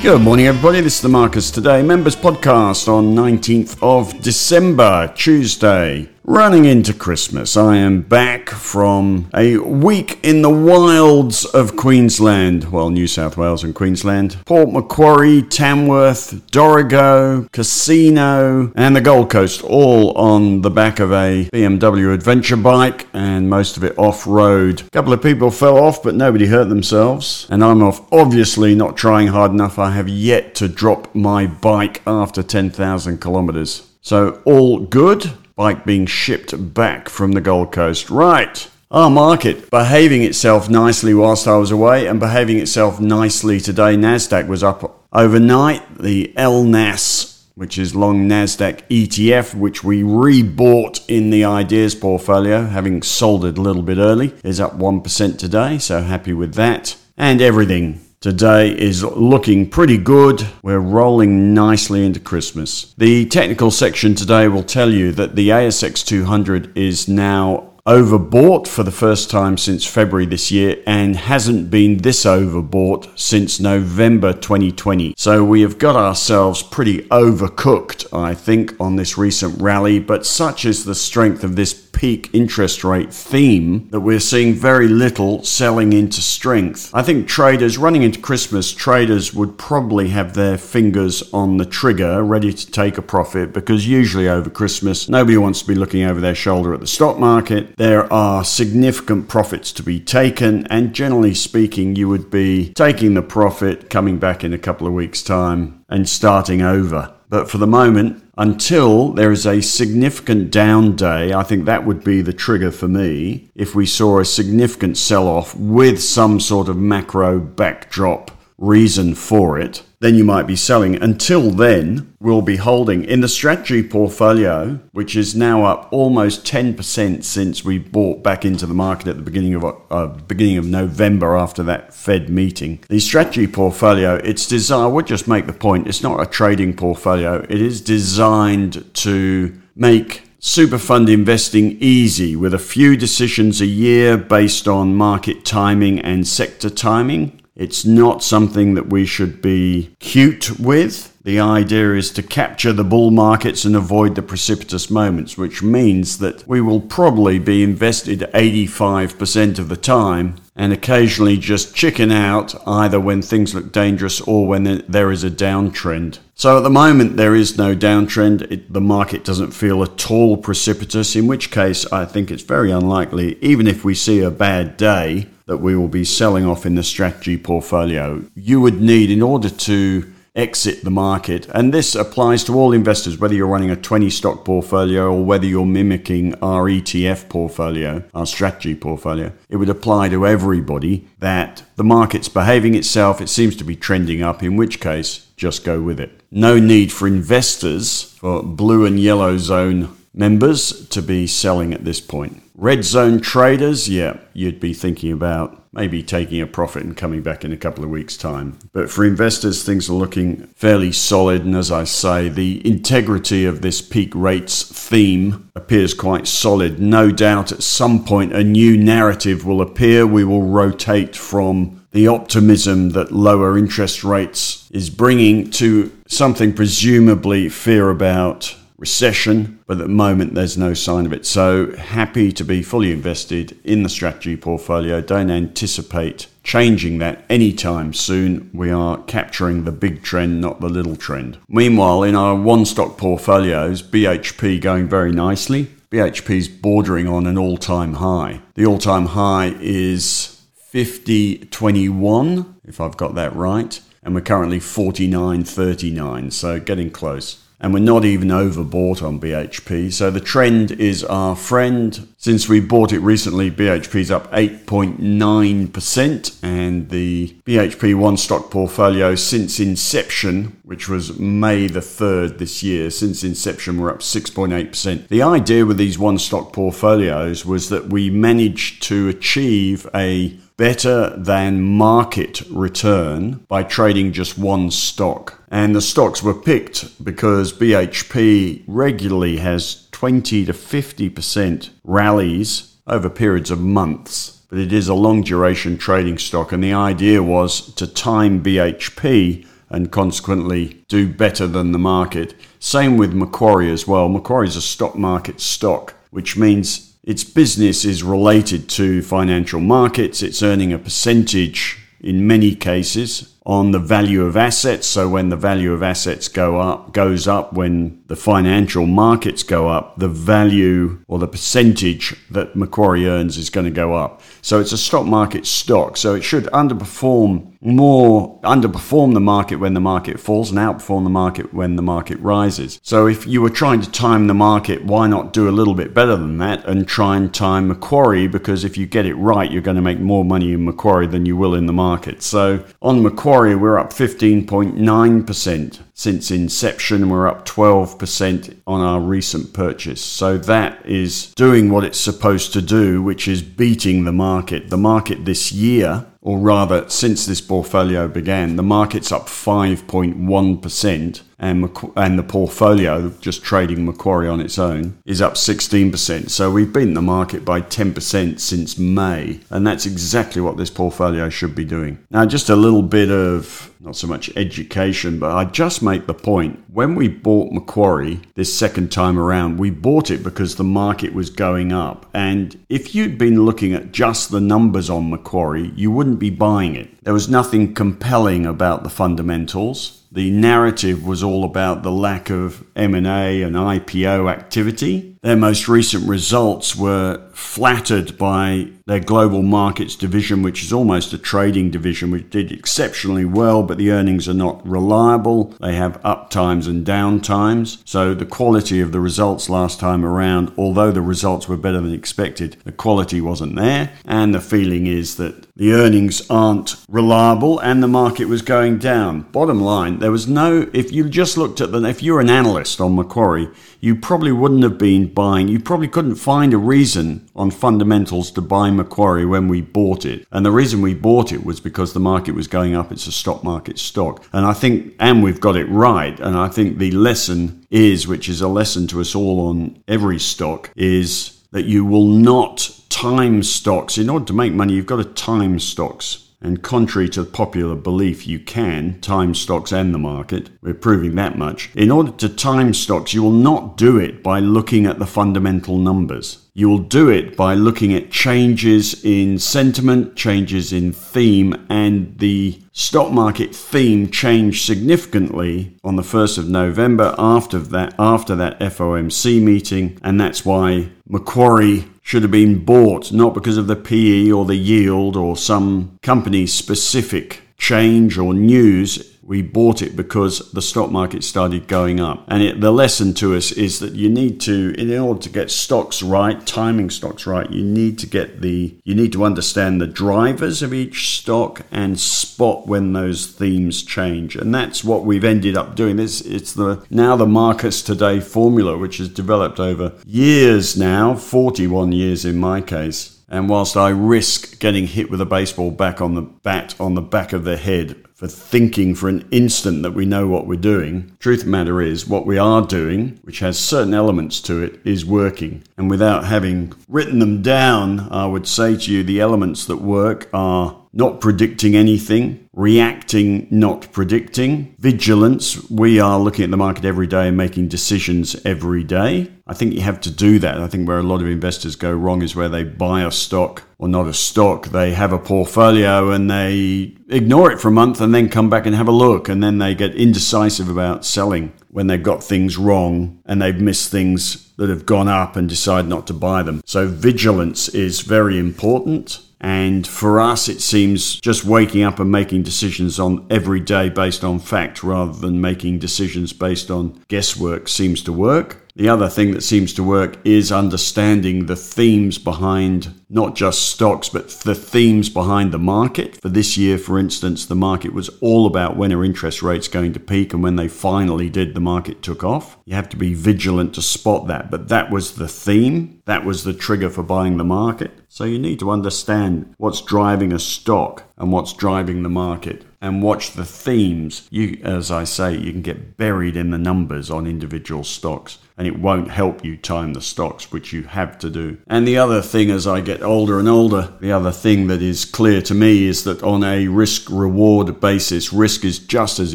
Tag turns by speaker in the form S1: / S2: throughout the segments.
S1: Good morning, everybody. This is the Marcus Today Members Podcast on 19th of December, Tuesday. Running into Christmas, I am back from a week in the wilds of Queensland, well, New South Wales and Queensland, Port Macquarie, Tamworth, Dorrigo, Casino, and the Gold Coast, all on the back of a BMW adventure bike, and most of it off road. A couple of people fell off, but nobody hurt themselves, and I'm off, obviously not trying hard enough. I have yet to drop my bike after 10,000 kilometers. So, all good bike being shipped back from the Gold Coast. Right. Our market behaving itself nicely whilst I was away and behaving itself nicely today. Nasdaq was up overnight. The LNAS, which is long Nasdaq ETF, which we rebought in the ideas portfolio, having sold it a little bit early, is up 1% today. So happy with that. And everything today is looking pretty good. We're rolling nicely into Christmas. The technical section today will tell you that the ASX 200 is now overbought for the first time since February this year and hasn't been this overbought since November 2020. So we have got ourselves pretty overcooked, I think, on this recent rally, but such is the strength of this peak interest rate theme that we're seeing very little selling into strength. I think traders running into Christmas, traders would probably have their fingers on the trigger ready to take a profit because usually over Christmas, nobody wants to be looking over their shoulder at the stock market. There are significant profits to be taken, and generally speaking, you would be taking the profit, coming back in a couple of weeks' time, and starting over. But for the moment, until there is a significant down day, I think that would be the trigger for me. If we saw a significant sell off with some sort of macro backdrop reason for it, then you might be selling. Until then, we'll be holding in the strategy portfolio, which is now up almost 10% since we bought back into the market at the beginning of uh, beginning of November after that Fed meeting. The strategy portfolio, it's designed, I would just make the point, it's not a trading portfolio. It is designed to make super fund investing easy with a few decisions a year based on market timing and sector timing. It's not something that we should be cute with. The idea is to capture the bull markets and avoid the precipitous moments, which means that we will probably be invested 85% of the time and occasionally just chicken out either when things look dangerous or when there is a downtrend. So at the moment, there is no downtrend. It, the market doesn't feel at all precipitous, in which case, I think it's very unlikely, even if we see a bad day, that we will be selling off in the strategy portfolio. You would need, in order to exit the market, and this applies to all investors, whether you're running a 20 stock portfolio or whether you're mimicking our ETF portfolio, our strategy portfolio, it would apply to everybody that the market's behaving itself, it seems to be trending up, in which case, just go with it. No need for investors, for blue and yellow zone members, to be selling at this point. Red zone traders, yeah, you'd be thinking about maybe taking a profit and coming back in a couple of weeks' time. But for investors, things are looking fairly solid. And as I say, the integrity of this peak rates theme appears quite solid. No doubt at some point a new narrative will appear. We will rotate from the optimism that lower interest rates is bringing to something presumably fear about recession, but at the moment there's no sign of it. So happy to be fully invested in the strategy portfolio. Don't anticipate changing that anytime soon. We are capturing the big trend, not the little trend. Meanwhile, in our one stock portfolios, BHP going very nicely. BHP is bordering on an all time high. The all time high is 50.21, if I've got that right, and we're currently 49.39, so getting close and we're not even overbought on BHP. So the trend is our friend. Since we bought it recently, BHP's up 8.9%, and the BHP one stock portfolio since inception, which was May the 3rd this year, since inception, we're up 6.8%. The idea with these one stock portfolios was that we managed to achieve a better than market return by trading just one stock. And the stocks were picked because BHP regularly has 20 to 50% rallies over periods of months. But it is a long duration trading stock, and the idea was to time BHP and consequently do better than the market. Same with Macquarie as well. Macquarie is a stock market stock, which means its business is related to financial markets. It's earning a percentage in many cases on the value of assets. So when the value of assets go up, goes up, when the financial markets go up, the value or the percentage that Macquarie earns is going to go up. So it's a stock market stock. So it should underperform more, underperform the market when the market falls and outperform the market when the market rises. So if you were trying to time the market, why not do a little bit better than that and try and time Macquarie? Because if you get it right, you're going to make more money in Macquarie than you will in the market. So on Macquarie, Macquarie, we're up 15.9% since inception. We're up 12% on our recent purchase. So that is doing what it's supposed to do, which is beating the market. The market this year, or rather since this portfolio began, the market's up 5.1% and, and the portfolio, just trading Macquarie on its own, is up 16%. So we've beaten the market by 10% since May, and that's exactly what this portfolio should be doing. Now, just a little bit of not so much education, but I just make the point when we bought Macquarie this second time around, we bought it because the market was going up. And if you'd been looking at just the numbers on Macquarie, you wouldn't be buying it. There was nothing compelling about the fundamentals the narrative was all about the lack of M&A and IPO activity. Their most recent results were flattered by their global markets division, which is almost a trading division, which did exceptionally well, but the earnings are not reliable. They have up times and down times. So the quality of the results last time around, although the results were better than expected, the quality wasn't there. And the feeling is that the earnings aren't reliable and the market was going down. Bottom line, there was no, if you just looked at the, if you're an analyst on Macquarie, you probably wouldn't have been buying, you probably couldn't find a reason on fundamentals to buy Macquarie when we bought it. And the reason we bought it was because the market was going up. It's a stock market stock. And I think, and we've got it right. And I think the lesson is, which is a lesson to us all on every stock, is that you will not time stocks. In order to make money, you've got to time stocks. And contrary to popular belief, you can time stocks and the market. We're proving that much. In order to time stocks, you will not do it by looking at the fundamental numbers. You will do it by looking at changes in sentiment, changes in theme, and the stock market theme changed significantly on the 1st of November after that after that FOMC meeting, and that's why Macquarie should have been bought, not because of the PE or the yield or some company specific change or news we bought it because the stock market started going up. And it, the lesson to us is that you need to, in order to get stocks right, timing stocks right, you need to get the, you need to understand the drivers of each stock and spot when those themes change. And that's what we've ended up doing. This it's the now the Marcus Today formula, which has developed over years now, 41 years in my case. And whilst I risk getting hit with a baseball bat on the bat on the back of the head for thinking for an instant that we know what we're doing. Truth of the matter is, what we are doing, which has certain elements to it, is working. And without having written them down, I would say to you the elements that work are not predicting anything, reacting, not predicting, vigilance. We are looking at the market every day and making decisions every day. I think you have to do that. I think where a lot of investors go wrong is where they buy a stock or not a stock, they have a portfolio and they ignore it for a month and then come back and have a look. And then they get indecisive about selling when they've got things wrong and they've missed things that have gone up and decide not to buy them. So vigilance is very important. And for us, it seems just waking up and making decisions on every day based on fact rather than making decisions based on guesswork seems to work. The other thing that seems to work is understanding the themes behind not just stocks, but the themes behind the market. For this year, for instance, the market was all about when are interest rates going to peak, and when they finally did, the market took off. You have to be vigilant to spot that, but that was the theme. That was the trigger for buying the market. So you need to understand what's driving a stock and what's driving the market. and watch the themes. You, as I say, you can get buried in the numbers on individual stocks and it won't help you time the stocks, which you have to do. And the other thing as I get older and older, the other thing that is clear to me is that on a risk reward basis, risk is just as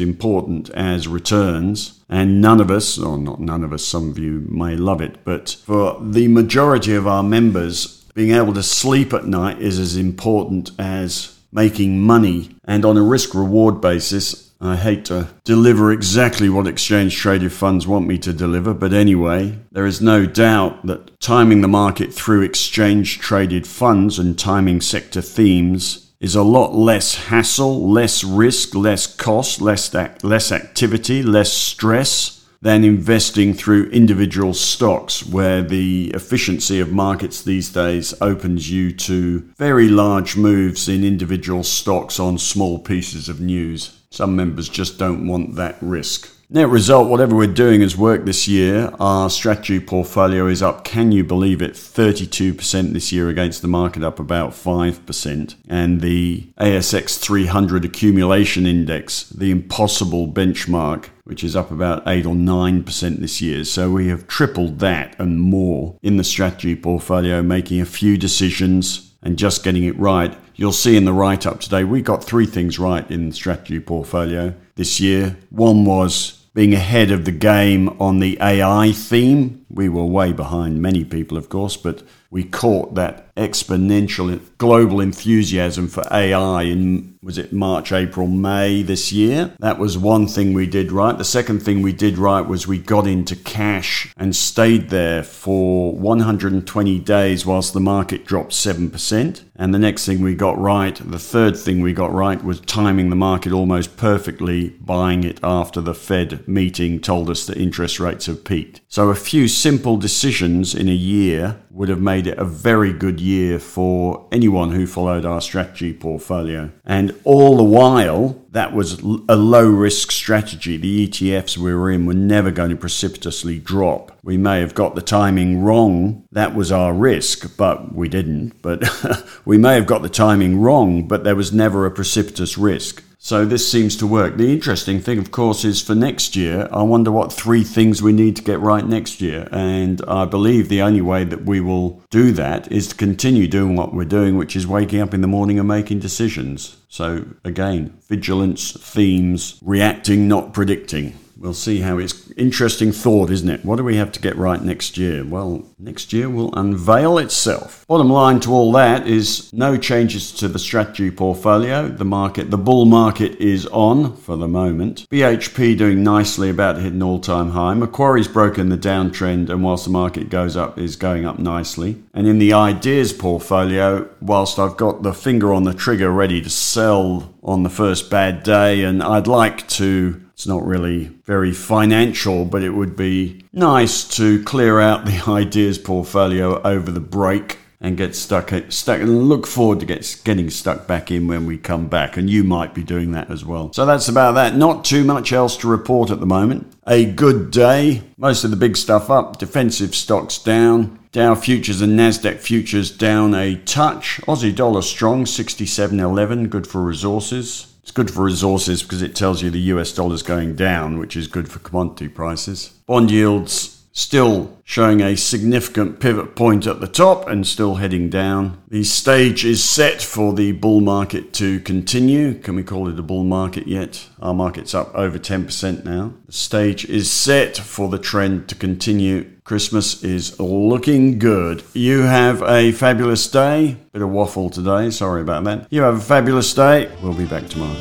S1: important as returns. And none of us, or not none of us, some of you may love it, but for the majority of our members, being able to sleep at night is as important as making money. And on a risk reward basis, I hate to deliver exactly what exchange traded funds want me to deliver, but anyway, there is no doubt that timing the market through exchange traded funds and timing sector themes is a lot less hassle, less risk, less cost, less, less activity, less stress than investing through individual stocks, where the efficiency of markets these days opens you to very large moves in individual stocks on small pieces of news. Some members just don't want that risk. Net result, whatever we're doing has worked this year. Our strategy portfolio is up, can you believe it, 32% this year against the market up about 5%. And the ASX 300 accumulation index, the impossible benchmark, which is up about 8 or 9% this year. So we have tripled that and more in the strategy portfolio, making a few decisions and just getting it right. You'll see in the write up today, we got three things right in strategy portfolio this year. One was being ahead of the game on the AI theme. We were way behind many people, of course, but we caught that exponential global enthusiasm for AI in was it March, April, May this year. That was one thing we did right. The second thing we did right was we got into cash and stayed there for 120 days whilst the market dropped 7%. And the next thing we got right, the third thing we got right was timing the market almost perfectly, buying it after the Fed meeting told us that interest rates have peaked. So a few simple decisions in a year would have made it a very good year for anyone who followed our strategy portfolio. And all the while, that was a low risk strategy. The ETFs we were in were never going to precipitously drop. We may have got the timing wrong. That was our risk, but we didn't. But we may have got the timing wrong, but there was never a precipitous risk. So this seems to work. The interesting thing, of course, is for next year, I wonder what three things we need to get right next year. And I believe the only way that we will do that is to continue doing what we're doing, which is waking up in the morning and making decisions. So again, vigilance, themes, reacting, not predicting. We'll see how it's interesting thought, isn't it? What do we have to get right next year? Well, next year will unveil itself. Bottom line to all that is no changes to the strategy portfolio. The market, the bull market is on for the moment. BHP doing nicely about to hit an all-time high. Macquarie's broken the downtrend and whilst the market goes up is going up nicely. And in the ideas portfolio, whilst I've got the finger on the trigger ready to sell on the first bad day and I'd like to it's not really very financial, but it would be nice to clear out the ideas portfolio over the break and get stuck stuck and look forward to get, getting stuck back in when we come back. And you might be doing that as well. So that's about that. Not too much else to report at the moment. A good day. Most of the big stuff up. Defensive stocks down. Dow futures and Nasdaq futures down a touch. Aussie dollar strong 67.11 good for resources it's good for resources because it tells you the US dollar is going down, which is good for commodity prices. Bond yields still showing a significant pivot point at the top and still heading down. The stage is set for the bull market to continue. Can we call it a bull market yet? Our market's up over 10% now. The stage is set for the trend to continue. Christmas is looking good. You have a fabulous day. Bit of waffle today, sorry about that. You have a fabulous day. We'll be back tomorrow.